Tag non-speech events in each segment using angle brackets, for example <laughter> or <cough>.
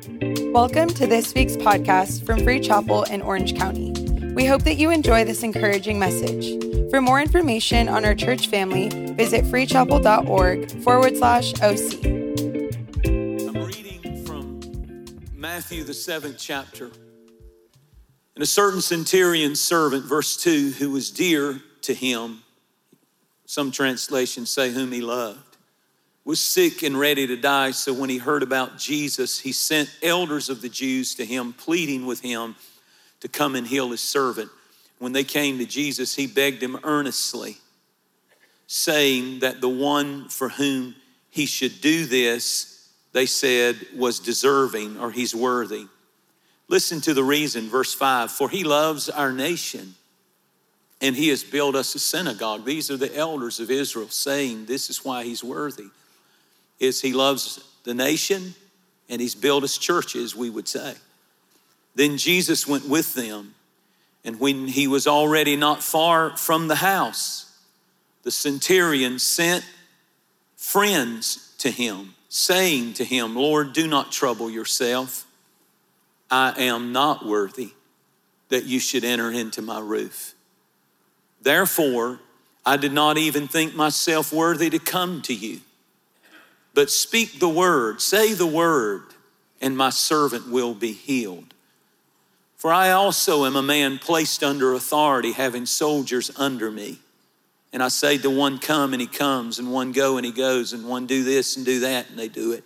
Welcome to this week's podcast from Free Chapel in Orange County. We hope that you enjoy this encouraging message. For more information on our church family, visit freechapel.org forward slash OC. I'm reading from Matthew, the seventh chapter. And a certain centurion servant, verse 2, who was dear to him, some translations say whom he loved was sick and ready to die. So when he heard about Jesus, he sent elders of the Jews to him, pleading with him to come and heal his servant. When they came to Jesus, he begged him earnestly, saying that the one for whom he should do this, they said, was deserving or he's worthy. Listen to the reason, verse 5 For he loves our nation and he has built us a synagogue. These are the elders of Israel saying this is why he's worthy is he loves the nation and he's built his churches, we would say. Then Jesus went with them, and when he was already not far from the house, the centurion sent friends to him, saying to him, Lord, do not trouble yourself. I am not worthy that you should enter into my roof. Therefore, I did not even think myself worthy to come to you but speak the word, say the word, and my servant will be healed. For I also am a man placed under authority, having soldiers under me. And I say to one, Come, and he comes, and one, Go, and he goes, and one, Do this and do that, and they do it.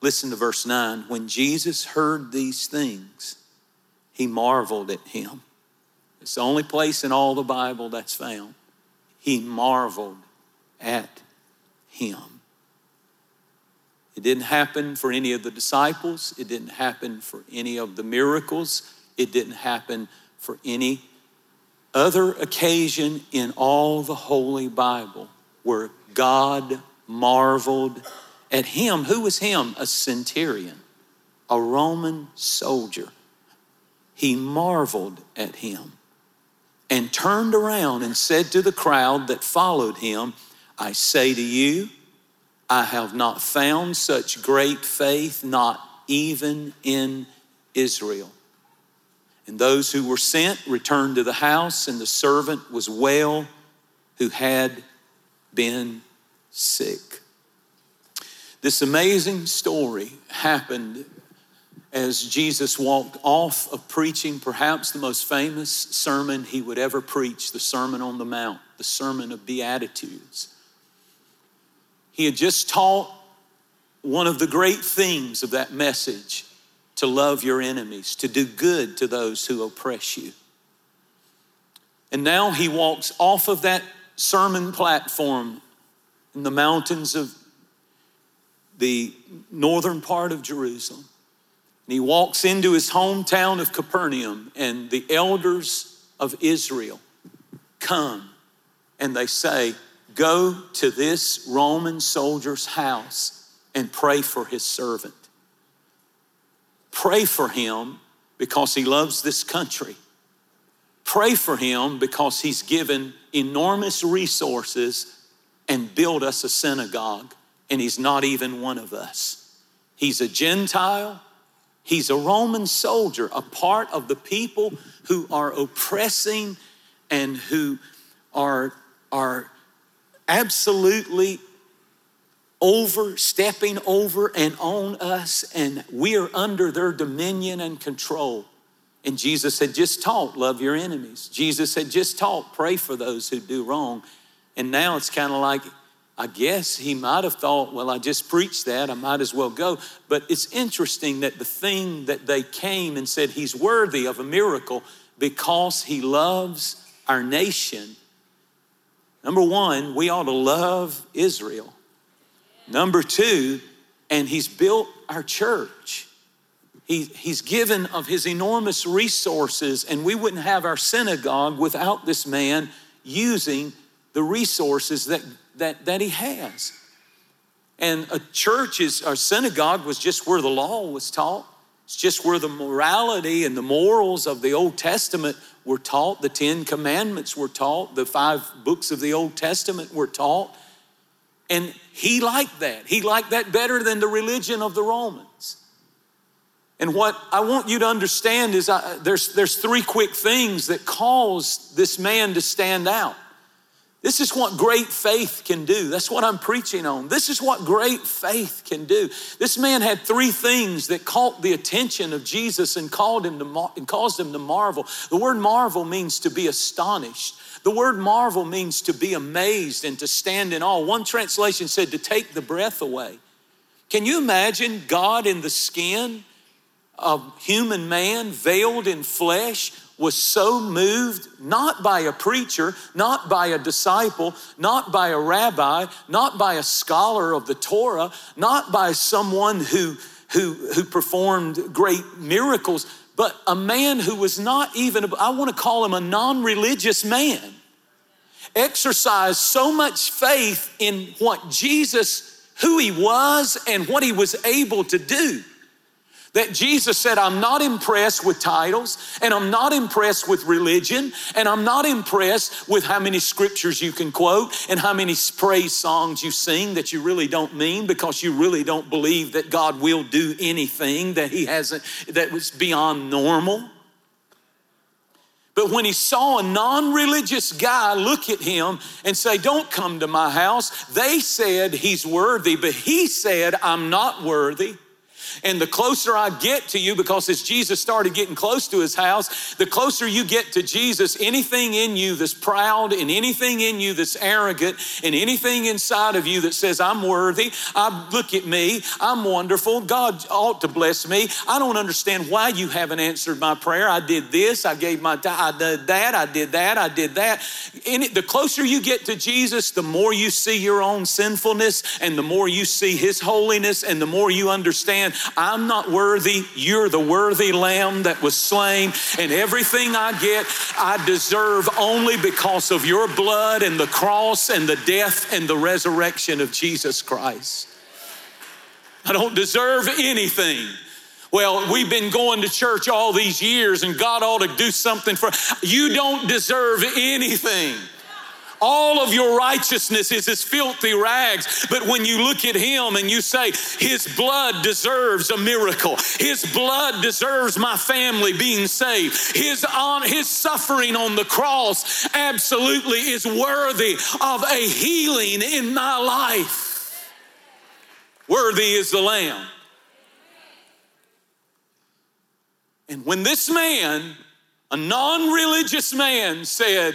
Listen to verse 9. When Jesus heard these things, he marveled at him. It's the only place in all the Bible that's found. He marveled at him. It didn't happen for any of the disciples. It didn't happen for any of the miracles. It didn't happen for any other occasion in all the Holy Bible where God marveled at him. Who was him? A centurion, a Roman soldier. He marveled at him and turned around and said to the crowd that followed him, I say to you, I have not found such great faith, not even in Israel. And those who were sent returned to the house, and the servant was well who had been sick. This amazing story happened as Jesus walked off of preaching perhaps the most famous sermon he would ever preach the Sermon on the Mount, the Sermon of Beatitudes. He had just taught one of the great themes of that message to love your enemies, to do good to those who oppress you. And now he walks off of that sermon platform in the mountains of the northern part of Jerusalem. And he walks into his hometown of Capernaum, and the elders of Israel come and they say, Go to this Roman soldier's house and pray for his servant. Pray for him because he loves this country. Pray for him because he's given enormous resources and built us a synagogue, and he's not even one of us. He's a Gentile, he's a Roman soldier, a part of the people who are oppressing and who are, are absolutely over, stepping over and on us, and we are under their dominion and control. And Jesus had just taught, love your enemies. Jesus had just taught, pray for those who do wrong. And now it's kind of like, I guess he might have thought, well, I just preached that, I might as well go. But it's interesting that the thing that they came and said, he's worthy of a miracle because he loves our nation Number one, we ought to love Israel. Number two, and he's built our church. He, he's given of his enormous resources, and we wouldn't have our synagogue without this man using the resources that, that, that he has. And a church is, our synagogue was just where the law was taught. It's just where the morality and the morals of the Old Testament were taught, the Ten Commandments were taught, the five books of the Old Testament were taught. And he liked that. He liked that better than the religion of the Romans. And what I want you to understand is I, there's, there's three quick things that cause this man to stand out. This is what great faith can do. That's what I'm preaching on. This is what great faith can do. This man had three things that caught the attention of Jesus and called him to and caused him to marvel. The word marvel means to be astonished. The word marvel means to be amazed and to stand in awe. One translation said to take the breath away. Can you imagine God in the skin of human man, veiled in flesh, was so moved not by a preacher, not by a disciple, not by a rabbi, not by a scholar of the Torah, not by someone who, who, who performed great miracles, but a man who was not even, I want to call him a non religious man, exercised so much faith in what Jesus, who he was, and what he was able to do that Jesus said, I'm not impressed with titles, and I'm not impressed with religion, and I'm not impressed with how many scriptures you can quote and how many praise songs you sing that you really don't mean because you really don't believe that God will do anything that He hasn't, that was beyond normal. But when he saw a non religious guy look at him and say, Don't come to my house, they said he's worthy, but he said, I'm not worthy. And the closer I get to you, because as Jesus started getting close to his house, the closer you get to Jesus, anything in you that's proud and anything in you that's arrogant and anything inside of you that says, I'm worthy, I look at me, I'm wonderful, God ought to bless me. I don't understand why you haven't answered my prayer. I did this, I gave my time, I did that, I did that, I did that. And the closer you get to Jesus, the more you see your own sinfulness and the more you see his holiness and the more you understand I'm not worthy. You're the worthy lamb that was slain. And everything I get, I deserve only because of your blood and the cross and the death and the resurrection of Jesus Christ. I don't deserve anything. Well, we've been going to church all these years and God ought to do something for you don't deserve anything. All of your righteousness is as filthy rags. But when you look at him and you say, His blood deserves a miracle, His blood deserves my family being saved, His, on, his suffering on the cross absolutely is worthy of a healing in my life. Worthy is the Lamb. And when this man, a non religious man, said,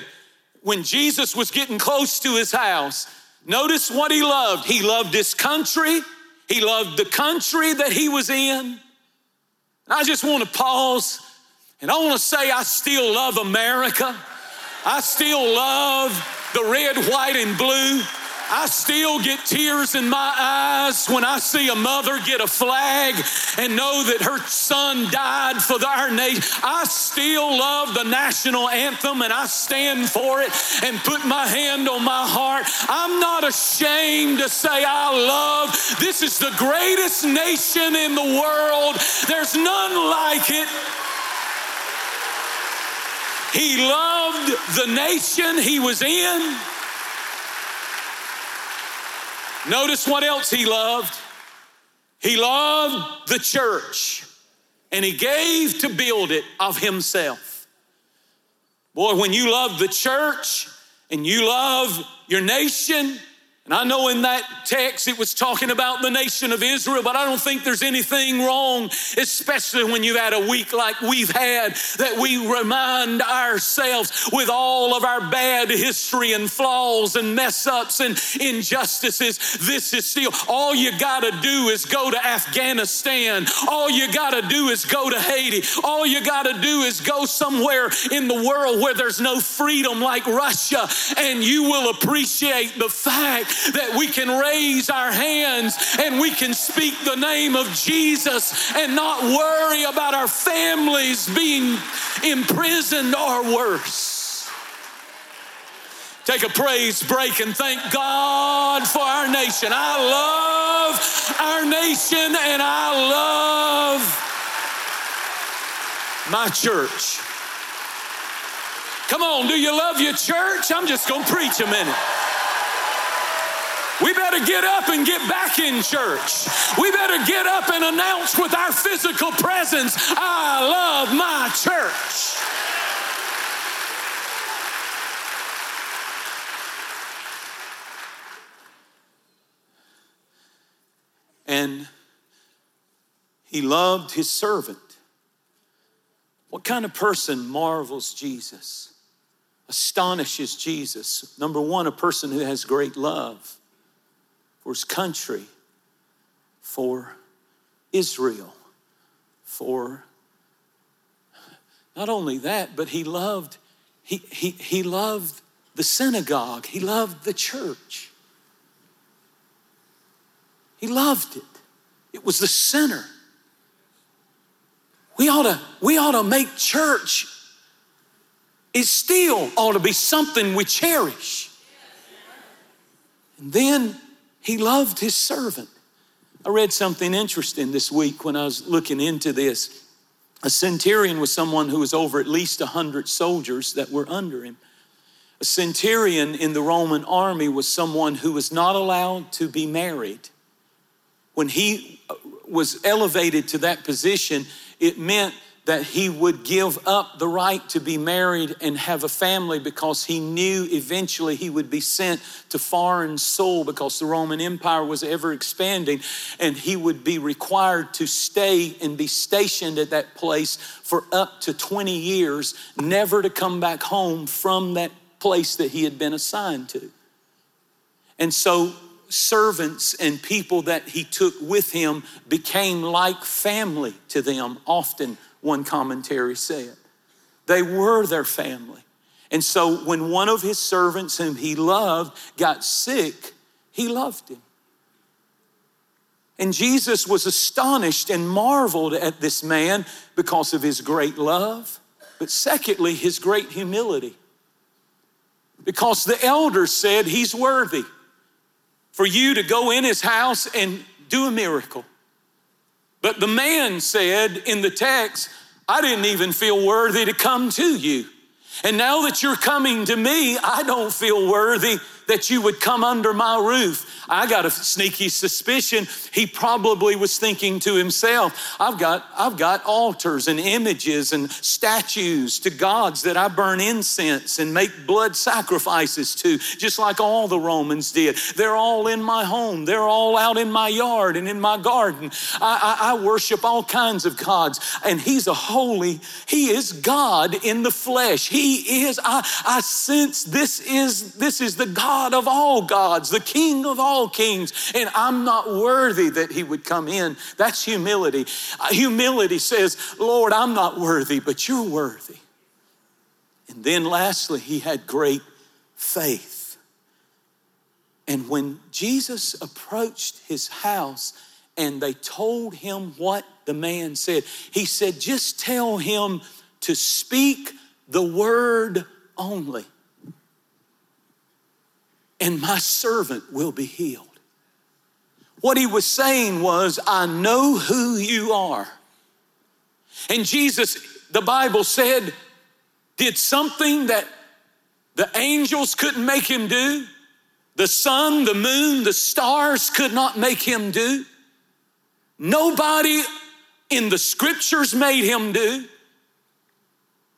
when Jesus was getting close to his house, notice what he loved. He loved his country, he loved the country that he was in. I just want to pause and I want to say, I still love America. I still love the red, white, and blue. I still get tears in my eyes when I see a mother get a flag and know that her son died for our nation. I still love the national anthem and I stand for it and put my hand on my heart. I'm not ashamed to say I love. This is the greatest nation in the world. There's none like it. He loved the nation he was in. Notice what else he loved. He loved the church and he gave to build it of himself. Boy, when you love the church and you love your nation, and I know in that text it was talking about the nation of Israel, but I don't think there's anything wrong, especially when you've had a week like we've had, that we remind ourselves with all of our bad history and flaws and mess ups and injustices. This is still all you got to do is go to Afghanistan. All you got to do is go to Haiti. All you got to do is go somewhere in the world where there's no freedom like Russia, and you will appreciate the fact that we can raise our hands and we can speak the name of Jesus and not worry about our families being imprisoned or worse. Take a praise break and thank God for our nation. I love our nation and I love my church. Come on, do you love your church? I'm just going to preach a minute. We better get up and get back in church. We better get up and announce with our physical presence, I love my church. And he loved his servant. What kind of person marvels Jesus, astonishes Jesus? Number one, a person who has great love for his country, for Israel, for not only that, but he loved, he, he, he loved the synagogue, he loved the church. He loved it. It was the center. We ought to, we ought to make church, it still ought to be something we cherish. And then he loved his servant. I read something interesting this week when I was looking into this. A centurion was someone who was over at least 100 soldiers that were under him. A centurion in the Roman army was someone who was not allowed to be married. When he uh, was elevated to that position, it meant that he would give up the right to be married and have a family because he knew eventually he would be sent to foreign soil because the Roman Empire was ever expanding and he would be required to stay and be stationed at that place for up to 20 years, never to come back home from that place that he had been assigned to. And so servants and people that he took with him became like family to them often one commentary said. They were their family. And so when one of his servants, whom he loved, got sick, he loved him. And Jesus was astonished and marveled at this man because of his great love, but secondly, his great humility. Because the elder said he's worthy for you to go in his house and do a miracle. But the man said in the text, I didn't even feel worthy to come to you. And now that you're coming to me, I don't feel worthy that you would come under my roof. I got a sneaky suspicion he probably was thinking to himself, I've got, I've got altars and images and statues to gods that I burn incense and make blood sacrifices to, just like all the Romans did. They're all in my home, they're all out in my yard and in my garden. I, I, I worship all kinds of gods, and he's a holy, he is God in the flesh. He is, I, I sense this is this is the God of all gods, the King of all all kings, and I'm not worthy that he would come in. That's humility. Uh, humility says, Lord, I'm not worthy, but you're worthy. And then lastly, he had great faith. And when Jesus approached his house and they told him what the man said, he said, Just tell him to speak the word only and my servant will be healed. What he was saying was, I know who you are. And Jesus, the Bible said, did something that the angels couldn't make him do, the sun, the moon, the stars could not make him do. Nobody in the scriptures made him do.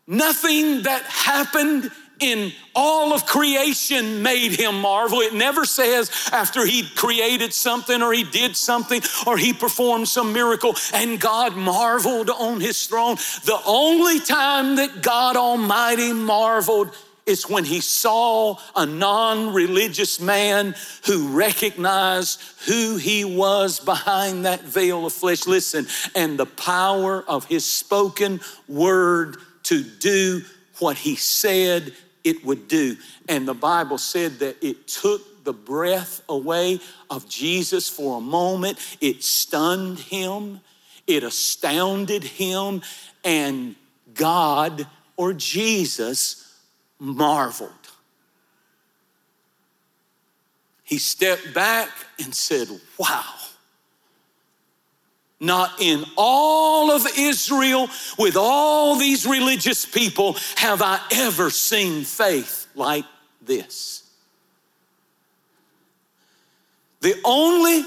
Nothing that happened in all of creation made him marvel. It never says after he created something or he did something or he performed some miracle and God marveled on his throne. The only time that God Almighty marveled is when he saw a non religious man who recognized who he was behind that veil of flesh. Listen, and the power of his spoken word to do what he said it would do. And the Bible said that it took the breath away of Jesus for a moment, it stunned him, it astounded him, and God or Jesus marveled. He stepped back and said, Wow. Not in all of Israel, with all these religious people, have I ever seen faith like this. The only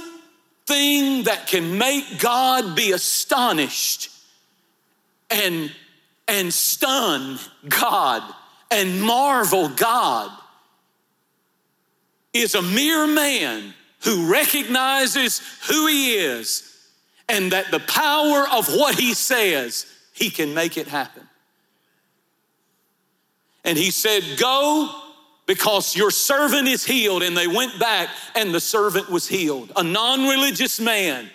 thing that can make God be astonished and, and stun God and marvel God is a mere man who recognizes who he is and that the power of what he says, he can make it happen. And he said, Go because your servant is healed. And they went back and the servant was healed. A non religious man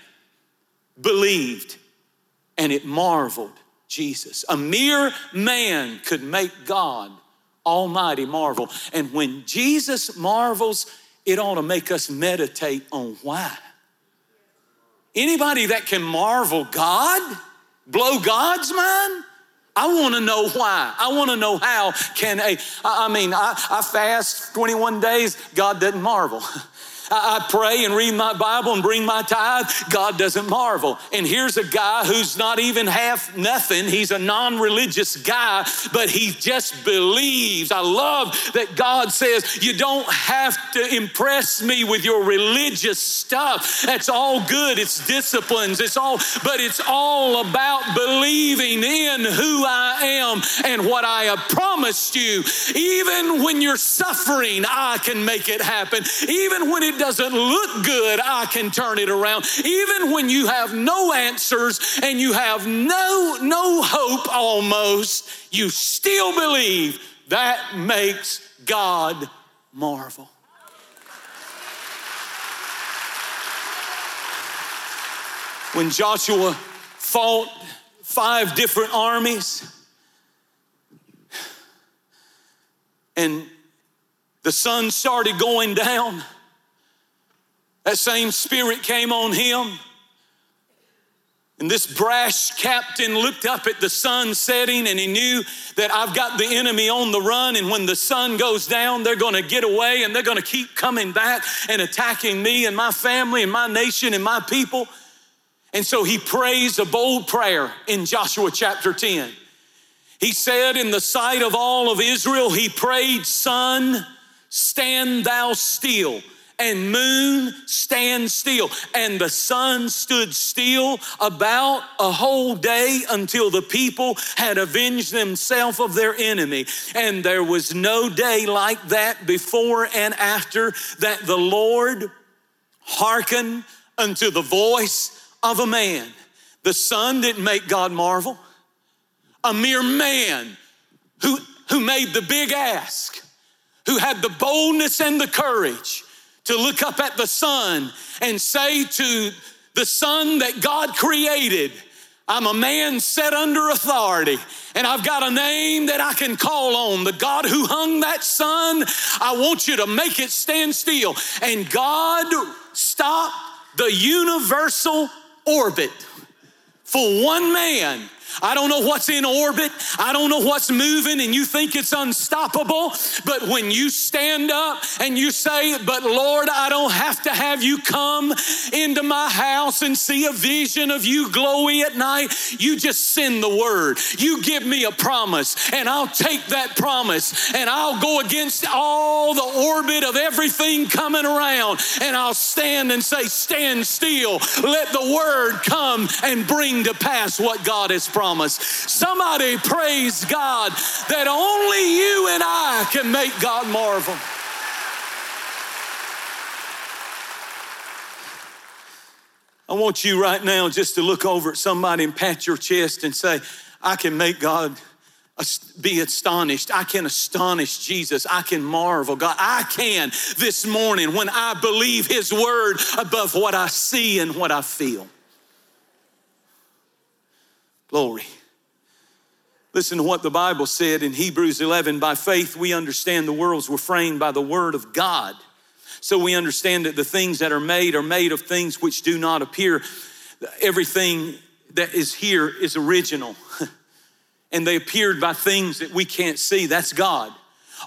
believed and it marveled Jesus. A mere man could make God Almighty marvel. And when Jesus marvels, it ought to make us meditate on why. Anybody that can marvel God, blow God's mind, I want to know why. I want to know how can a, I mean, I, I fast 21 days, God doesn't marvel. <laughs> I pray and read my Bible and bring my tithe, God doesn't marvel. And here's a guy who's not even half nothing. He's a non religious guy, but he just believes. I love that God says, You don't have to impress me with your religious stuff. That's all good. It's disciplines. It's all, but it's all about believing in who I am and what I have promised you. Even when you're suffering, I can make it happen. Even when it doesn't look good, I can turn it around. Even when you have no answers and you have no, no hope almost, you still believe. That makes God marvel. When Joshua fought five different armies, and the sun started going down, that same spirit came on him. And this brash captain looked up at the sun setting and he knew that I've got the enemy on the run. And when the sun goes down, they're going to get away and they're going to keep coming back and attacking me and my family and my nation and my people. And so he prays a bold prayer in Joshua chapter 10. He said, In the sight of all of Israel, he prayed, Sun, stand thou still and moon stand still. And the sun stood still about a whole day until the people had avenged themselves of their enemy. And there was no day like that before and after that the Lord hearkened unto the voice of a man. The sun didn't make God marvel. A mere man who, who made the big ask, who had the boldness and the courage to look up at the sun and say to the sun that God created, I'm a man set under authority, and I've got a name that I can call on. The God who hung that sun, I want you to make it stand still. And God stopped the universal orbit for one man I don't know what's in orbit. I don't know what's moving, and you think it's unstoppable. But when you stand up and you say, But Lord, I don't have to have you come into my house and see a vision of you glowy at night, you just send the word. You give me a promise, and I'll take that promise, and I'll go against all the orbit of everything coming around, and I'll stand and say, Stand still. Let the word come and bring to pass what God has promised promise. Somebody praise God that only you and I can make God marvel. I want you right now just to look over at somebody and pat your chest and say, I can make God be astonished. I can astonish Jesus. I can marvel. God, I can this morning when I believe His word above what I see and what I feel. Glory. Listen to what the Bible said in Hebrews 11. By faith, we understand the worlds were framed by the word of God. So we understand that the things that are made are made of things which do not appear. Everything that is here is original. <laughs> and they appeared by things that we can't see. That's God.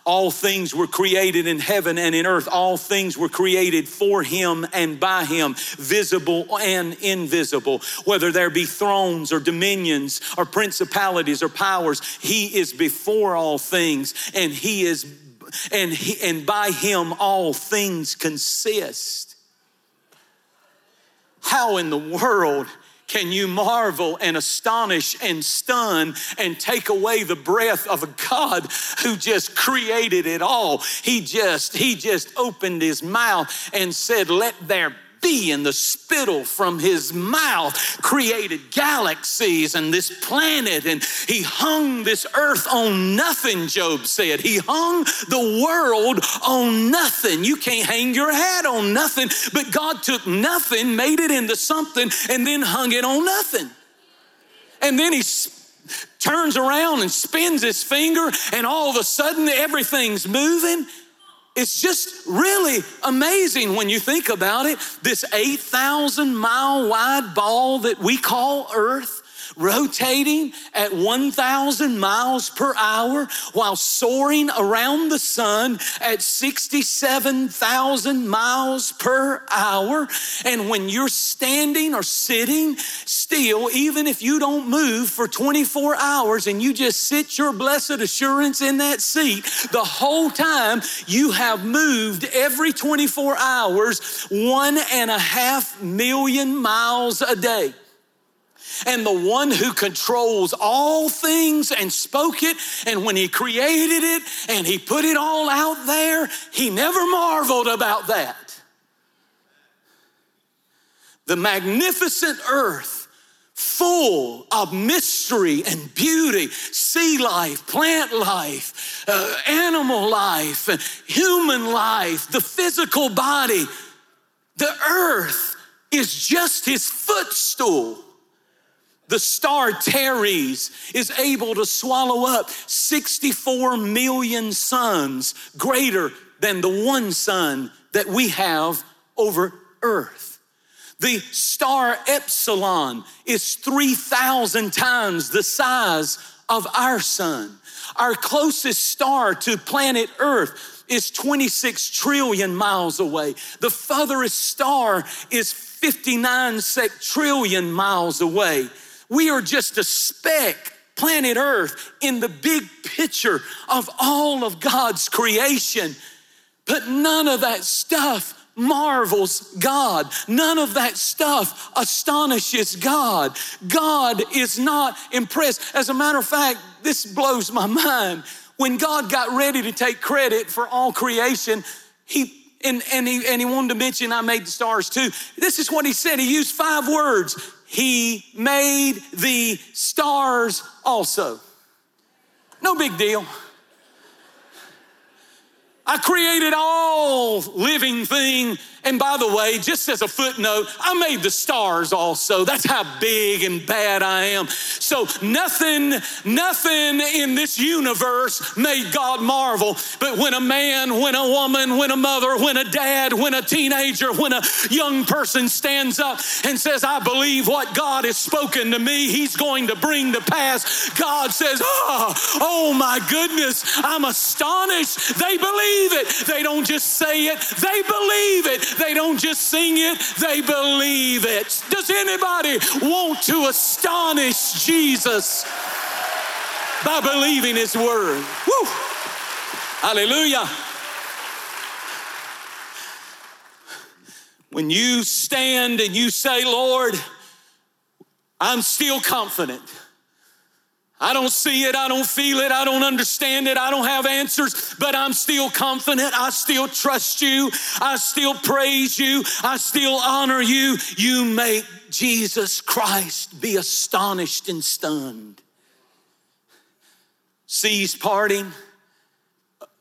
All things were created in heaven and in earth. All things were created for him and by him, visible and invisible. Whether there be thrones or dominions or principalities or powers, he is before all things and he is and he, and by him all things consist. How in the world can you marvel and astonish and stun and take away the breath of a God who just created it all? He just, he just opened his mouth and said, Let there and the spittle from his mouth created galaxies and this planet and he hung this earth on nothing job said. He hung the world on nothing. You can't hang your hat on nothing but god took nothing made it into something and then hung it on nothing. And then he turns around and spins his finger and all of a sudden everything's moving it's just really amazing when you think about it. This 8,000 mile wide ball that we call Earth rotating at 1,000 miles per hour while soaring around the sun at 67,000 miles per hour. And when you're standing or sitting still, even if you don't move for 24 hours and you just sit your blessed assurance in that seat, the whole time you have moved every 24 hours one and a half million miles a day and the one who controls all things and spoke it. And when he created it and he put it all out there, he never marveled about that. The magnificent earth full of mystery and beauty sea life, plant life, uh, animal life, human life, the physical body. The earth is just his footstool. The star Ceres is able to swallow up 64 million suns greater than the one sun that we have over earth. The star Epsilon is 3,000 times the size of our sun. Our closest star to planet Earth is 26 trillion miles away. The furthest star is 59 trillion miles away. We are just a speck, planet Earth, in the big picture of all of God's creation. But none of that stuff marvels God. None of that stuff astonishes God. God is not impressed. As a matter of fact, this blows my mind. When God got ready to take credit for all creation, he and, and, he, and he wanted to mention I made the stars too. This is what he said. He used five words he made the stars also. No big deal. I created all living thing and by the way, just as a footnote, I made the stars also. That's how big and bad I am. So nothing, nothing in this universe made God marvel. But when a man, when a woman, when a mother, when a dad, when a teenager, when a young person stands up and says, I believe what God has spoken to me, he's going to bring to pass. God says, Oh, oh my goodness, I'm astonished. They believe it. They don't just say it, they believe it. They don't just sing it, they believe it. Does anybody want to astonish Jesus by believing his word? Woo! Hallelujah. When you stand and you say, Lord, I'm still confident I don't see it, I don't feel it, I don't understand it, I don't have answers, but I'm still confident. I still trust you. I still praise you. I still honor you. You make Jesus Christ be astonished and stunned. Seas parting,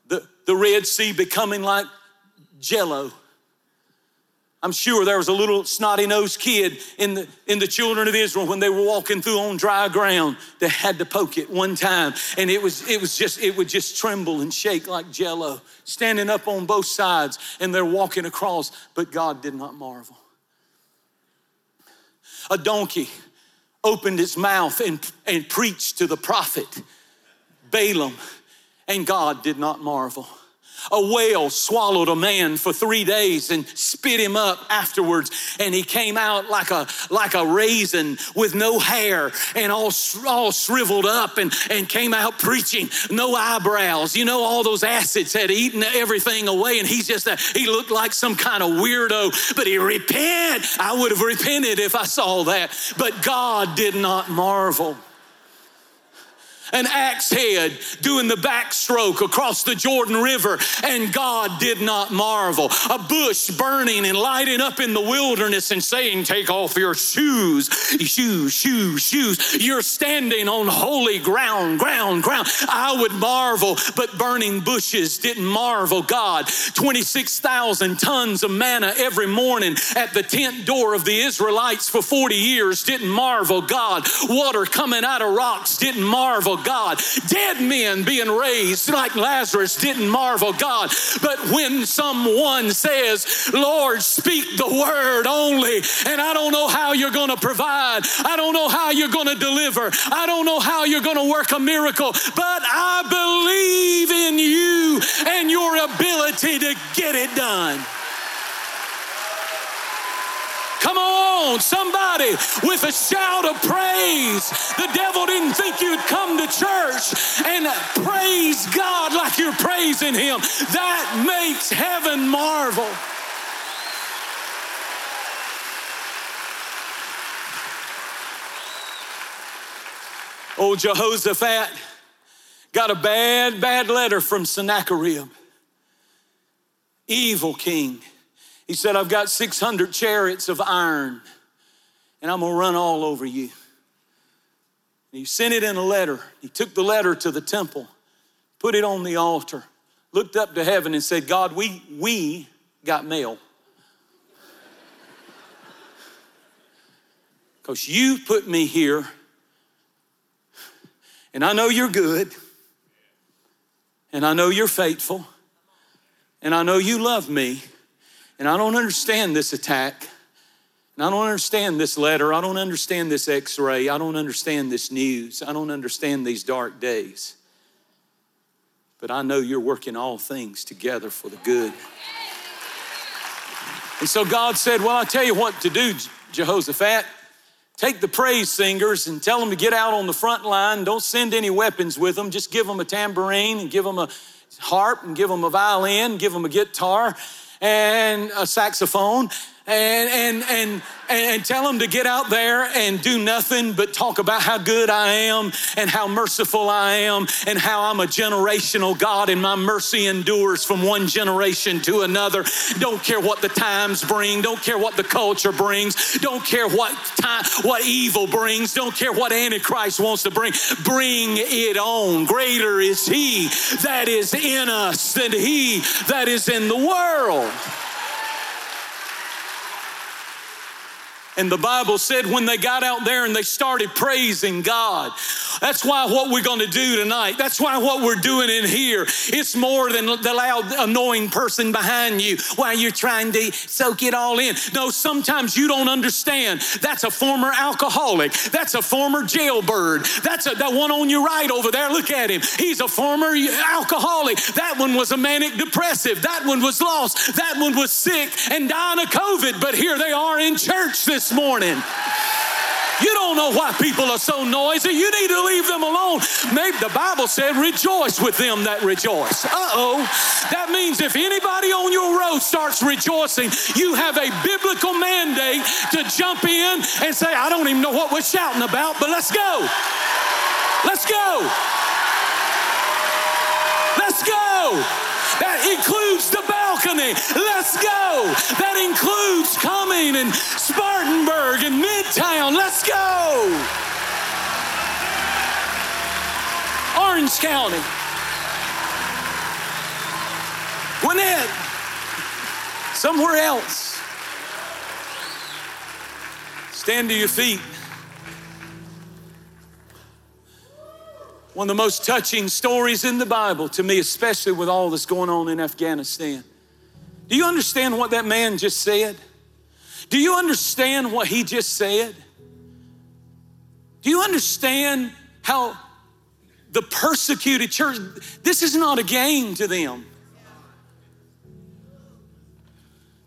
the, the Red Sea becoming like jello. I'm sure there was a little snotty nosed kid in the, in the children of Israel when they were walking through on dry ground that had to poke it one time. And it was, it was just, it would just tremble and shake like jello, standing up on both sides and they're walking across. But God did not marvel. A donkey opened its mouth and, and preached to the prophet Balaam, and God did not marvel A whale swallowed a man for three days and spit him up afterwards, and he came out like a like a raisin with no hair and all all shriveled up, and and came out preaching, no eyebrows. You know, all those acids had eaten everything away, and he's just a, he looked like some kind of weirdo. But he repent. I would have repented if I saw that, but God did not marvel an axe head doing the backstroke across the Jordan River, and God did not marvel. A bush burning and lighting up in the wilderness and saying, Take off your shoes, shoes, shoes, shoes. You're standing on holy ground, ground, ground. I would marvel, but burning bushes didn't marvel God. 26,000 tons of manna every morning at the tent door of the Israelites for 40 years didn't marvel God. Water coming out of rocks didn't marvel God. Dead men being raised like Lazarus didn't marvel God. But when someone says, Lord, speak the word only, and I don't know how you're going to provide, I don't know how you're going to deliver, I don't know how you're going to work a miracle, but I believe in you and your ability to get it done. Come on, somebody with a shout of praise. The devil didn't think you'd come to church and praise God like you're praising Him. That makes heaven marvel. Old Jehoshaphat got a bad, bad letter from Sennacherib, evil king. He said, I've got 600 chariots of iron and I'm gonna run all over you. And he sent it in a letter. He took the letter to the temple, put it on the altar, looked up to heaven and said, God, we, we got mail. <laughs> Because you put me here, and I know you're good, and I know you're faithful, and I know you love me. And I don't understand this attack. And I don't understand this letter. I don't understand this x ray. I don't understand this news. I don't understand these dark days. But I know you're working all things together for the good. And so God said, Well, I tell you what to do, Jehoshaphat. Take the praise singers and tell them to get out on the front line. Don't send any weapons with them. Just give them a tambourine and give them a harp and give them a violin, give them a guitar and a saxophone and, and, and, and tell them to get out there and do nothing but talk about how good I am and how merciful I am and how I'm a generational God and my mercy endures from one generation to another. Don't care what the times bring, don't care what the culture brings, don't care what time, what evil brings, don't care what Antichrist wants to bring. Bring it on. Greater is He that is in us than He that is in the world. And the Bible said when they got out there and they started praising God. That's why what we're going to do tonight, that's why what we're doing in here, it's more than the loud, annoying person behind you while you're trying to soak it all in. No, sometimes you don't understand. That's a former alcoholic. That's a former jailbird. That's a, that one on your right over there. Look at him. He's a former alcoholic. That one was a manic depressive. That one was lost. That one was sick and dying of COVID. But here they are in church this this morning. You don't know why people are so noisy. You need to leave them alone. Maybe the Bible said, rejoice with them that rejoice. Uh oh. That means if anybody on your road starts rejoicing, you have a biblical mandate to jump in and say, I don't even know what we're shouting about, but let's go. Let's go. Let's go. That includes the balcony. Let's go. That includes coming and Spartanburg and Midtown. Let's go. Orange County. Gwinnett. Somewhere else. Stand to your feet. One of the most touching stories in the Bible to me, especially with all that's going on in Afghanistan. Do you understand what that man just said? Do you understand what he just said? Do you understand how the persecuted church, this is not a game to them.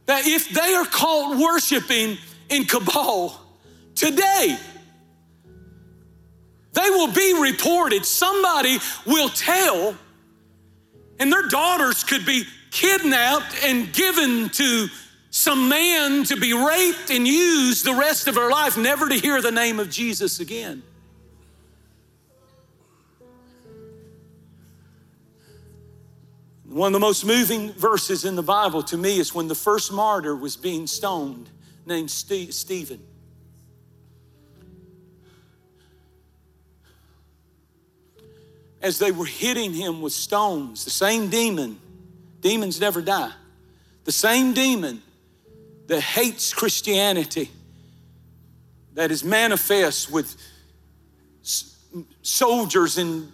that if they are caught worshiping in Kabul today, they will be reported. Somebody will tell, and their daughters could be kidnapped and given to some man to be raped and used the rest of her life, never to hear the name of Jesus again. One of the most moving verses in the Bible to me is when the first martyr was being stoned, named Stephen. As they were hitting him with stones, the same demon, demons never die, the same demon that hates Christianity, that is manifest with soldiers and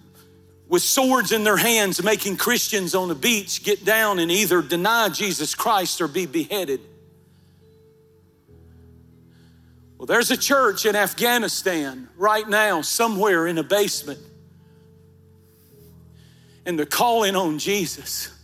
with swords in their hands, making Christians on the beach get down and either deny Jesus Christ or be beheaded. Well, there's a church in Afghanistan right now, somewhere in a basement, and they're calling on Jesus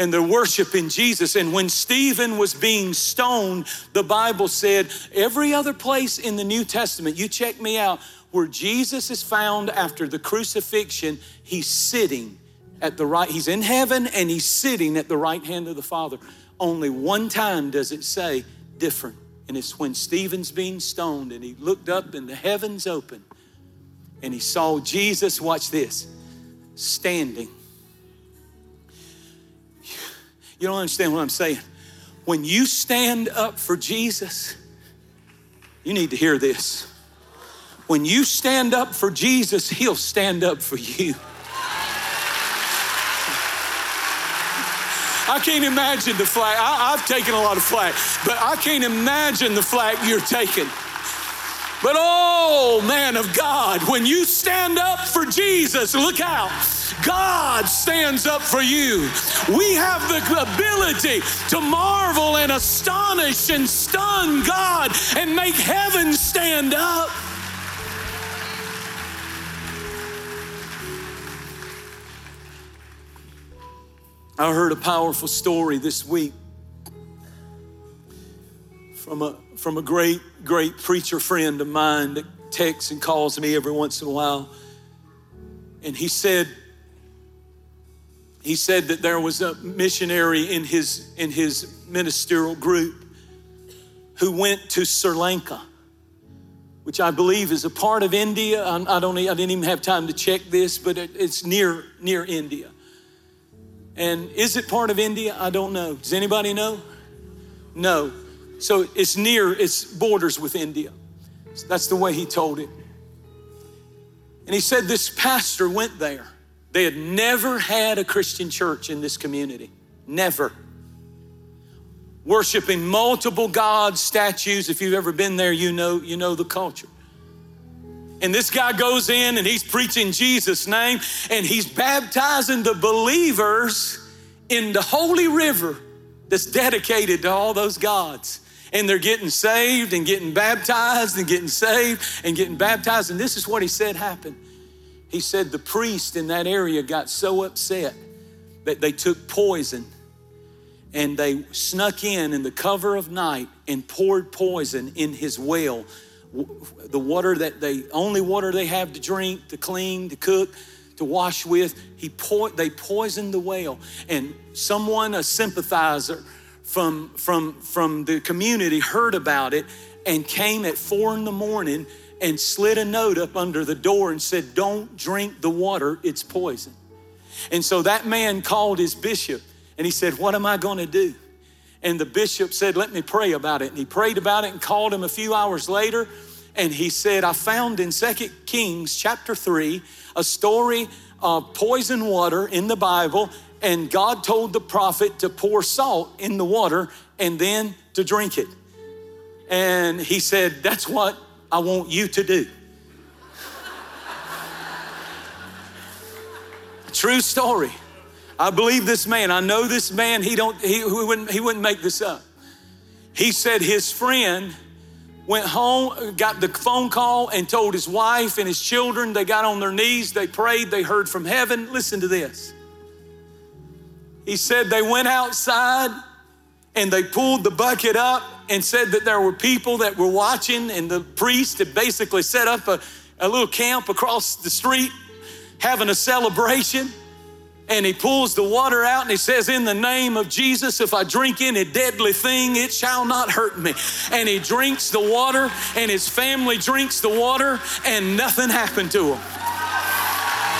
and they're worshiping Jesus. And when Stephen was being stoned, the Bible said, every other place in the New Testament, you check me out, where Jesus is found after the crucifixion, he's sitting at the right, he's in heaven and he's sitting at the right hand of the Father. Only one time does it say different. And it's when Stephen's being stoned and he looked up and the heavens open and he saw Jesus, watch this, standing. You don't understand what I'm saying. When you stand up for Jesus, you need to hear this. When you stand up for Jesus, He'll stand up for you. I can't imagine the flag. I, have taken a lot of flag, but I can't imagine the flag you're taking. But oh, man of God, when you stand up for Jesus, look out. God stands up for you. We have the ability to marvel and astonish and stun God and make heaven stand up. I heard a powerful story this week from a, from a great, great preacher friend of mine that texts and calls me every once in a while. And he said, he said that there was a missionary in his, in his ministerial group who went to Sri Lanka, which I believe is a part of India. I, I don't, I didn't even have time to check this, but it, it's near, near India. And is it part of India? I don't know. Does anybody know? No. So it's near, it's borders with India. So that's the way he told it. And he said this pastor went there. They had never had a Christian church in this community. Never. Worshiping multiple gods, statues. If you've ever been there, you know, you know the culture. And this guy goes in and he's preaching Jesus' name and he's baptizing the believers in the holy river that's dedicated to all those gods. And they're getting saved and getting baptized and getting saved and getting baptized. And this is what he said happened. He said the priest in that area got so upset that they took poison and they snuck in in the cover of night and poured poison in his well the water that they only water they have to drink, to clean, to cook, to wash with. He po- they poisoned the well, and someone, a sympathizer from from from the community, heard about it and came at four in the morning and slid a note up under the door and said, "Don't drink the water; it's poison." And so that man called his bishop and he said, "What am I going to do?" And the bishop said, Let me pray about it. And he prayed about it and called him a few hours later. And he said, I found in Second Kings chapter 3 a story of poison water in the Bible. And God told the prophet to pour salt in the water and then to drink it. And he said, That's what I want you to do. <laughs> True story. I believe this man. I know this man. He don't. He, he wouldn't. He wouldn't make this up. He said his friend went home, got the phone call, and told his wife and his children. They got on their knees. They prayed. They heard from heaven. Listen to this. He said they went outside and they pulled the bucket up and said that there were people that were watching, and the priest had basically set up a, a little camp across the street having a celebration. And he pulls the water out and he says, In the name of Jesus, if I drink any deadly thing, it shall not hurt me. And he drinks the water, and his family drinks the water, and nothing happened to him.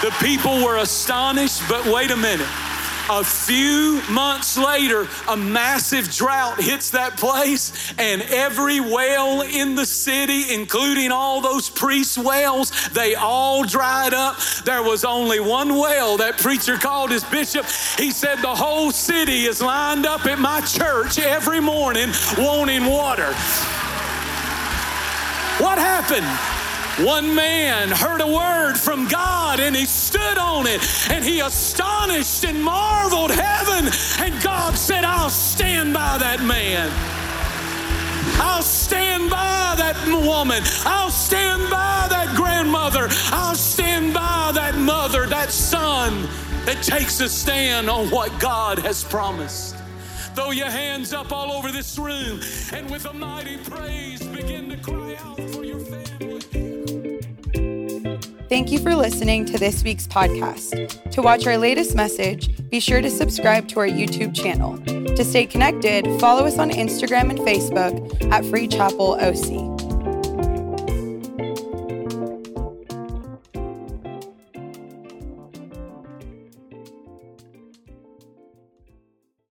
The people were astonished, but wait a minute. A few months later, a massive drought hits that place, and every well in the city, including all those priest wells, they all dried up. There was only one well. That preacher called his bishop. He said, The whole city is lined up at my church every morning wanting water. What happened? One man heard a word from God and he stood on it and he astonished and marveled heaven. And God said, I'll stand by that man. I'll stand by that woman. I'll stand by that grandmother. I'll stand by that mother, that son that takes a stand on what God has promised. Throw your hands up all over this room and with a mighty praise begin to cry out. Thank you for listening to this week's podcast. To watch our latest message, be sure to subscribe to our YouTube channel. To stay connected, follow us on Instagram and Facebook at Free Chapel OC.